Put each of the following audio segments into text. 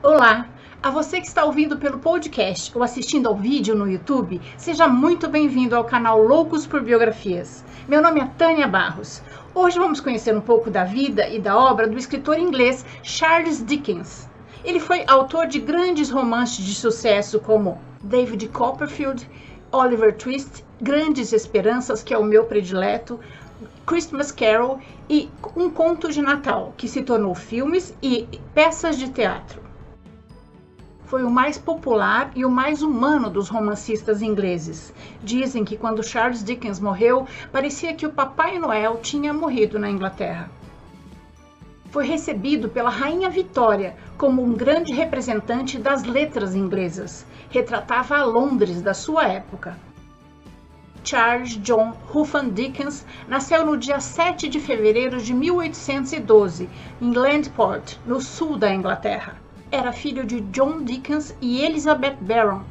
Olá! A você que está ouvindo pelo podcast ou assistindo ao vídeo no YouTube, seja muito bem-vindo ao canal Loucos por Biografias. Meu nome é Tânia Barros. Hoje vamos conhecer um pouco da vida e da obra do escritor inglês Charles Dickens. Ele foi autor de grandes romances de sucesso como David Copperfield, Oliver Twist, Grandes Esperanças, que é o meu predileto, Christmas Carol e Um Conto de Natal, que se tornou filmes e peças de teatro foi o mais popular e o mais humano dos romancistas ingleses. Dizem que quando Charles Dickens morreu, parecia que o Papai Noel tinha morrido na Inglaterra. Foi recebido pela Rainha Vitória como um grande representante das letras inglesas. Retratava a Londres da sua época. Charles John Ruffin Dickens nasceu no dia 7 de fevereiro de 1812, em Landport, no sul da Inglaterra era filho de John Dickens e Elizabeth Barron.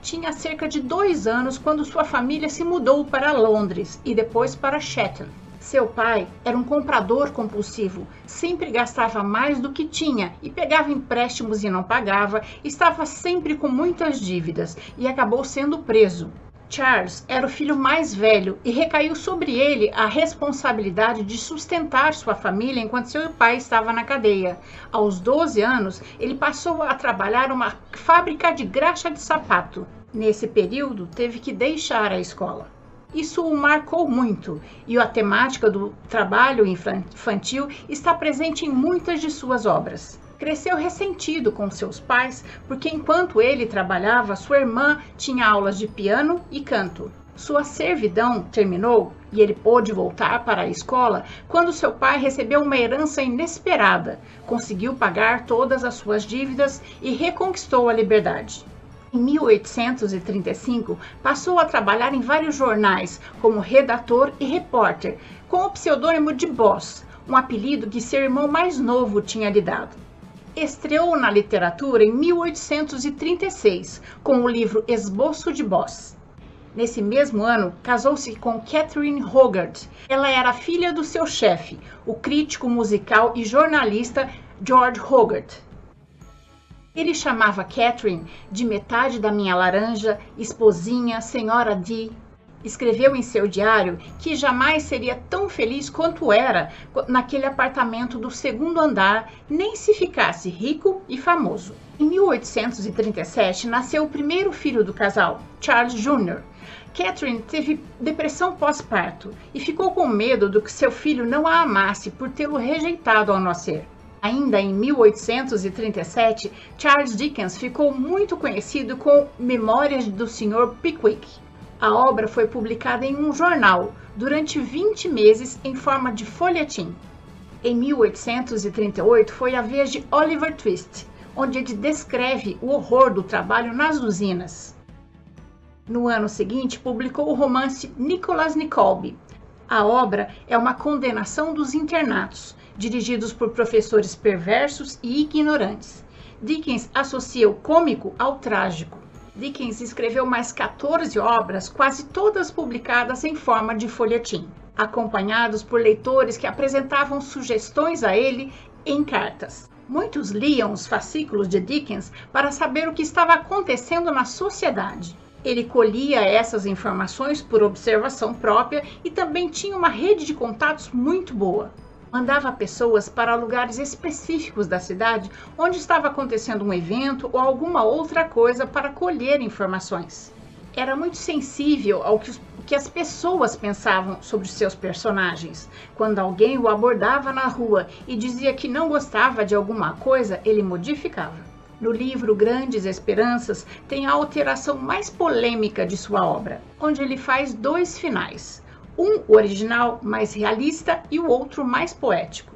Tinha cerca de dois anos quando sua família se mudou para Londres e depois para Chatham. Seu pai era um comprador compulsivo, sempre gastava mais do que tinha e pegava empréstimos e não pagava, estava sempre com muitas dívidas e acabou sendo preso. Charles era o filho mais velho e recaiu sobre ele a responsabilidade de sustentar sua família enquanto seu pai estava na cadeia. Aos 12 anos, ele passou a trabalhar numa fábrica de graxa de sapato. Nesse período, teve que deixar a escola. Isso o marcou muito e a temática do trabalho infantil está presente em muitas de suas obras. Cresceu ressentido com seus pais porque, enquanto ele trabalhava, sua irmã tinha aulas de piano e canto. Sua servidão terminou e ele pôde voltar para a escola quando seu pai recebeu uma herança inesperada, conseguiu pagar todas as suas dívidas e reconquistou a liberdade. Em 1835, passou a trabalhar em vários jornais como redator e repórter, com o pseudônimo de Boss, um apelido que seu irmão mais novo tinha lhe dado estreou na literatura em 1836 com o livro Esboço de Boss. Nesse mesmo ano, casou-se com Catherine Hogarth. Ela era filha do seu chefe, o crítico musical e jornalista George Hogarth. Ele chamava Catherine de metade da minha laranja, esposinha, senhora de, escreveu em seu diário que jamais seria tão feliz quanto era naquele apartamento do segundo andar, nem se ficasse rico e famoso. Em 1837 nasceu o primeiro filho do casal, Charles Jr. Catherine teve depressão pós-parto e ficou com medo do que seu filho não a amasse por tê-lo rejeitado ao nascer. Ainda em 1837, Charles Dickens ficou muito conhecido com Memórias do Sr. Pickwick, a obra foi publicada em um jornal durante 20 meses em forma de folhetim. Em 1838 foi a vez de Oliver Twist, onde ele descreve o horror do trabalho nas usinas. No ano seguinte, publicou o romance Nicholas Nickleby. A obra é uma condenação dos internatos, dirigidos por professores perversos e ignorantes. Dickens associa o cômico ao trágico. Dickens escreveu mais 14 obras, quase todas publicadas em forma de folhetim, acompanhados por leitores que apresentavam sugestões a ele em cartas. Muitos liam os fascículos de Dickens para saber o que estava acontecendo na sociedade. Ele colhia essas informações por observação própria e também tinha uma rede de contatos muito boa mandava pessoas para lugares específicos da cidade onde estava acontecendo um evento ou alguma outra coisa para colher informações. Era muito sensível ao que, que as pessoas pensavam sobre seus personagens. Quando alguém o abordava na rua e dizia que não gostava de alguma coisa, ele modificava. No livro Grandes Esperanças tem a alteração mais polêmica de sua obra, onde ele faz dois finais um original mais realista e o outro mais poético.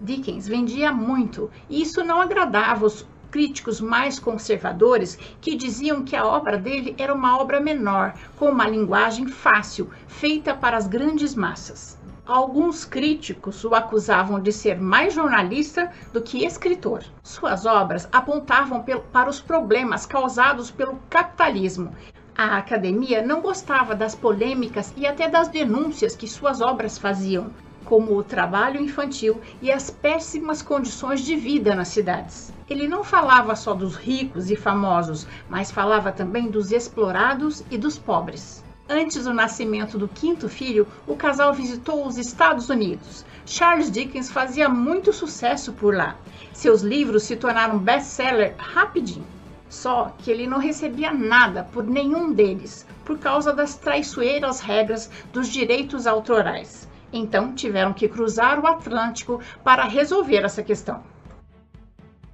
Dickens vendia muito e isso não agradava os críticos mais conservadores que diziam que a obra dele era uma obra menor, com uma linguagem fácil, feita para as grandes massas. Alguns críticos o acusavam de ser mais jornalista do que escritor. Suas obras apontavam para os problemas causados pelo capitalismo, a academia não gostava das polêmicas e até das denúncias que suas obras faziam. como o trabalho infantil e as péssimas condições de vida nas cidades. Ele não falava só dos ricos e famosos, mas falava também dos explorados e dos pobres. Antes do nascimento do quinto filho, o casal visitou os Estados Unidos. Charles Dickens fazia muito sucesso por lá. Seus livros se tornaram best-seller rapidinho. Só que ele não recebia nada por nenhum deles, por causa das traiçoeiras regras dos direitos autorais. Então tiveram que cruzar o Atlântico para resolver essa questão.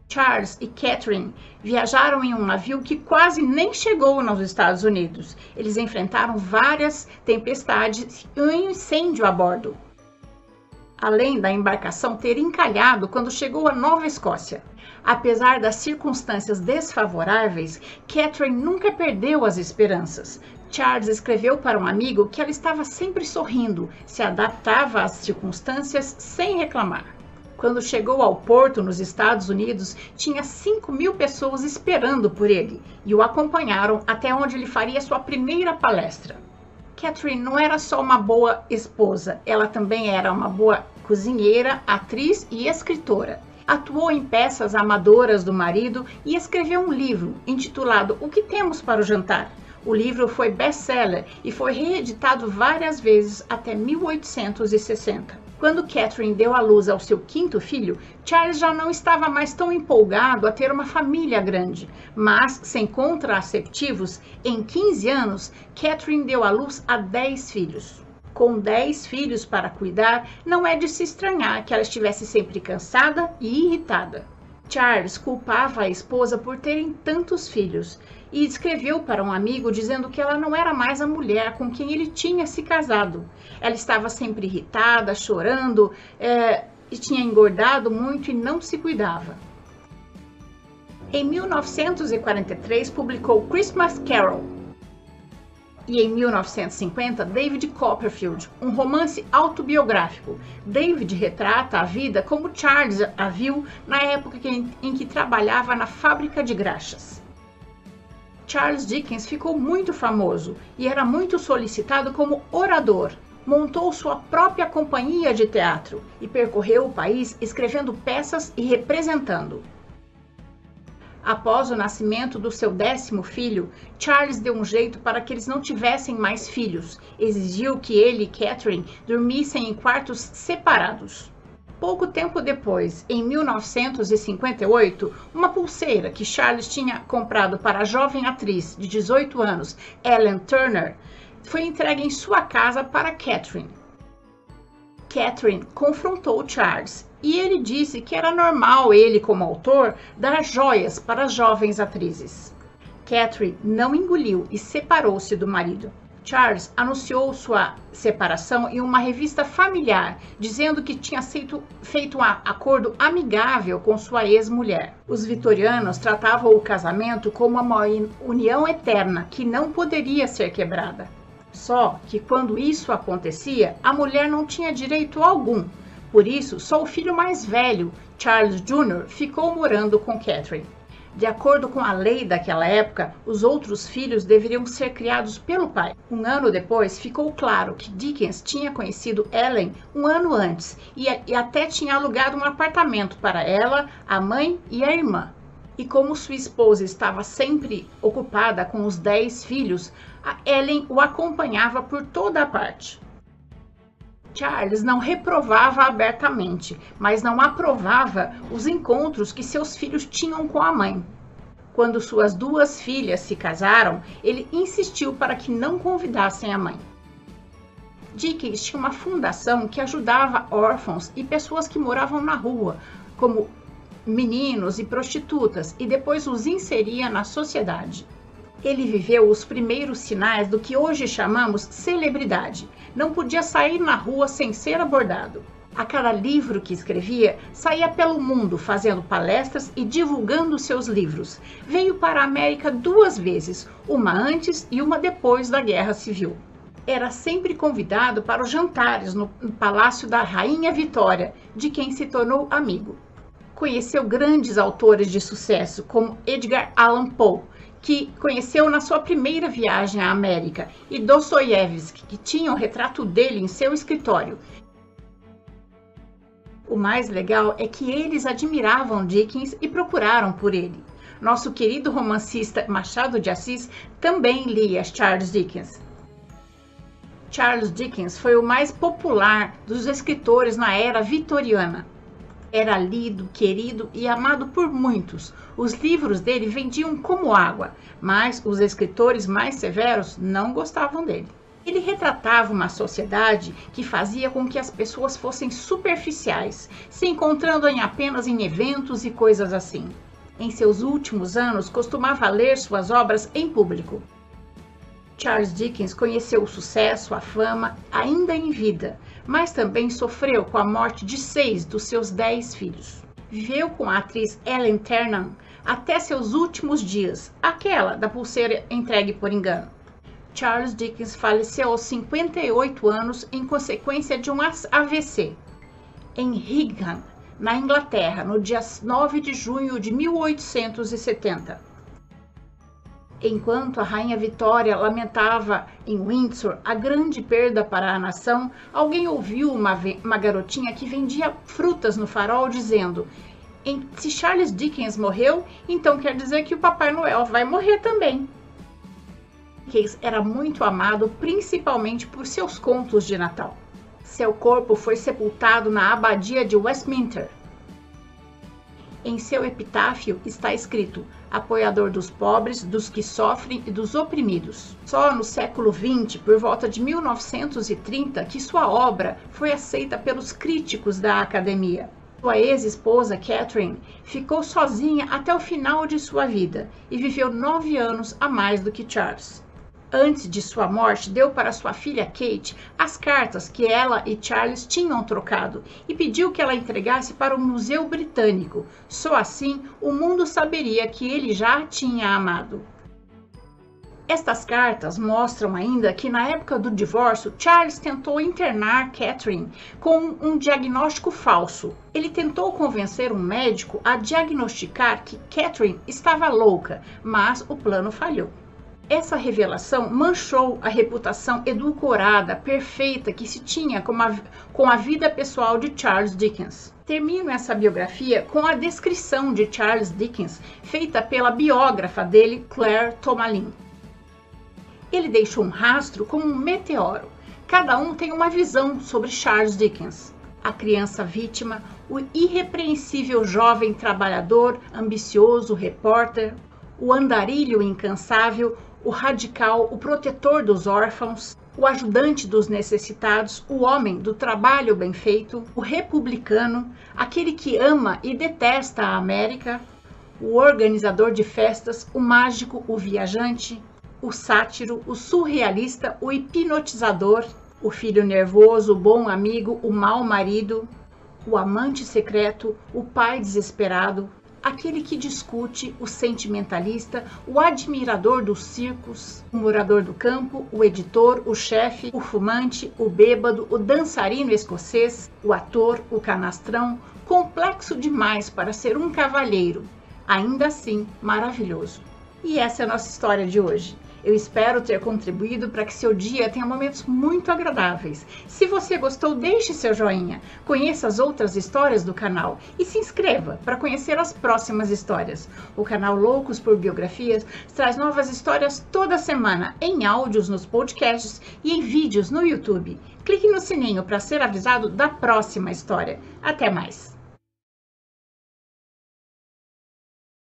Charles e Catherine viajaram em um navio que quase nem chegou nos Estados Unidos. Eles enfrentaram várias tempestades e um incêndio a bordo. Além da embarcação ter encalhado quando chegou a Nova Escócia. Apesar das circunstâncias desfavoráveis, Catherine nunca perdeu as esperanças. Charles escreveu para um amigo que ela estava sempre sorrindo, se adaptava às circunstâncias sem reclamar. Quando chegou ao porto nos Estados Unidos, tinha 5 mil pessoas esperando por ele e o acompanharam até onde ele faria sua primeira palestra. Catherine não era só uma boa esposa, ela também era uma boa cozinheira, atriz e escritora. Atuou em peças amadoras do marido e escreveu um livro intitulado O que Temos para o Jantar. O livro foi best-seller e foi reeditado várias vezes até 1860. Quando Catherine deu à luz ao seu quinto filho, Charles já não estava mais tão empolgado a ter uma família grande, mas sem contraceptivos, em 15 anos, Catherine deu à luz a 10 filhos com dez filhos para cuidar, não é de se estranhar que ela estivesse sempre cansada e irritada. Charles culpava a esposa por terem tantos filhos e escreveu para um amigo dizendo que ela não era mais a mulher com quem ele tinha se casado. Ela estava sempre irritada, chorando, é, e tinha engordado muito e não se cuidava. Em 1943 publicou Christmas Carol, e em 1950 David Copperfield, um romance autobiográfico. David retrata a vida como Charles a viu na época em que trabalhava na fábrica de graxas. Charles Dickens ficou muito famoso e era muito solicitado como orador. Montou sua própria companhia de teatro e percorreu o país escrevendo peças e representando. Após o nascimento do seu décimo filho, Charles deu um jeito para que eles não tivessem mais filhos. Exigiu que ele e Catherine dormissem em quartos separados. Pouco tempo depois, em 1958, uma pulseira que Charles tinha comprado para a jovem atriz de 18 anos, Ellen Turner, foi entregue em sua casa para Catherine. Catherine confrontou Charles e ele disse que era normal ele, como autor, dar joias para jovens atrizes. Catherine não engoliu e separou-se do marido. Charles anunciou sua separação em uma revista familiar, dizendo que tinha feito, feito um acordo amigável com sua ex-mulher. Os vitorianos tratavam o casamento como uma união eterna que não poderia ser quebrada. Só que quando isso acontecia, a mulher não tinha direito algum por isso, só o filho mais velho, Charles Jr., ficou morando com Catherine. De acordo com a lei daquela época, os outros filhos deveriam ser criados pelo pai. Um ano depois, ficou claro que Dickens tinha conhecido Ellen um ano antes e, e até tinha alugado um apartamento para ela, a mãe e a irmã. E como sua esposa estava sempre ocupada com os dez filhos, Ellen o acompanhava por toda a parte. Charles não reprovava abertamente, mas não aprovava os encontros que seus filhos tinham com a mãe. Quando suas duas filhas se casaram, ele insistiu para que não convidassem a mãe. Dickens tinha uma fundação que ajudava órfãos e pessoas que moravam na rua, como meninos e prostitutas, e depois os inseria na sociedade. Ele viveu os primeiros sinais do que hoje chamamos celebridade. Não podia sair na rua sem ser abordado. A cada livro que escrevia, saía pelo mundo fazendo palestras e divulgando seus livros. Veio para a América duas vezes, uma antes e uma depois da Guerra Civil. Era sempre convidado para os jantares no Palácio da Rainha Vitória, de quem se tornou amigo. Conheceu grandes autores de sucesso, como Edgar Allan Poe, que conheceu na sua primeira viagem à América, e Dostoiévski, que tinha o retrato dele em seu escritório. O mais legal é que eles admiravam Dickens e procuraram por ele. Nosso querido romancista Machado de Assis também lia Charles Dickens. Charles Dickens foi o mais popular dos escritores na era vitoriana. Era lido, querido e amado por muitos. Os livros dele vendiam como água, mas os escritores mais severos não gostavam dele. Ele retratava uma sociedade que fazia com que as pessoas fossem superficiais, se encontrando em apenas em eventos e coisas assim. Em seus últimos anos, costumava ler suas obras em público. Charles Dickens conheceu o sucesso, a fama, ainda em vida, mas também sofreu com a morte de seis dos seus dez filhos. Viveu com a atriz Ellen Ternan até seus últimos dias, aquela da pulseira entregue por engano. Charles Dickens faleceu aos 58 anos em consequência de um AVC em Higham, na Inglaterra, no dia 9 de junho de 1870. Enquanto a rainha Vitória lamentava em Windsor a grande perda para a nação, alguém ouviu uma, uma garotinha que vendia frutas no farol dizendo: Se Charles Dickens morreu, então quer dizer que o Papai Noel vai morrer também. Dickens era muito amado principalmente por seus contos de Natal. Seu corpo foi sepultado na abadia de Westminster. Em seu epitáfio está escrito: apoiador dos pobres, dos que sofrem e dos oprimidos. Só no século XX, por volta de 1930, que sua obra foi aceita pelos críticos da academia. Sua ex-esposa, Catherine, ficou sozinha até o final de sua vida e viveu nove anos a mais do que Charles antes de sua morte, deu para sua filha Kate as cartas que ela e Charles tinham trocado e pediu que ela entregasse para o Museu Britânico. Só assim o mundo saberia que ele já a tinha amado. Estas cartas mostram ainda que na época do divórcio, Charles tentou internar Catherine com um diagnóstico falso. Ele tentou convencer um médico a diagnosticar que Catherine estava louca, mas o plano falhou. Essa revelação manchou a reputação edulcorada, perfeita que se tinha com a, com a vida pessoal de Charles Dickens. Termino essa biografia com a descrição de Charles Dickens, feita pela biógrafa dele, Claire Tomalin. Ele deixou um rastro como um meteoro. Cada um tem uma visão sobre Charles Dickens. A criança vítima, o irrepreensível jovem trabalhador, ambicioso repórter, o andarilho incansável, o radical, o protetor dos órfãos, o ajudante dos necessitados, o homem do trabalho bem feito, o republicano, aquele que ama e detesta a América, o organizador de festas, o mágico, o viajante, o sátiro, o surrealista, o hipnotizador, o filho nervoso, o bom amigo, o mau marido, o amante secreto, o pai desesperado, aquele que discute, o sentimentalista, o admirador dos circos, o morador do campo, o editor, o chefe, o fumante, o bêbado, o dançarino escocês, o ator, o canastrão, complexo demais para ser um cavalheiro, ainda assim maravilhoso. E essa é a nossa história de hoje. Eu espero ter contribuído para que seu dia tenha momentos muito agradáveis. Se você gostou, deixe seu joinha, conheça as outras histórias do canal e se inscreva para conhecer as próximas histórias. O canal Loucos por Biografias traz novas histórias toda semana em áudios nos podcasts e em vídeos no YouTube. Clique no sininho para ser avisado da próxima história. Até mais!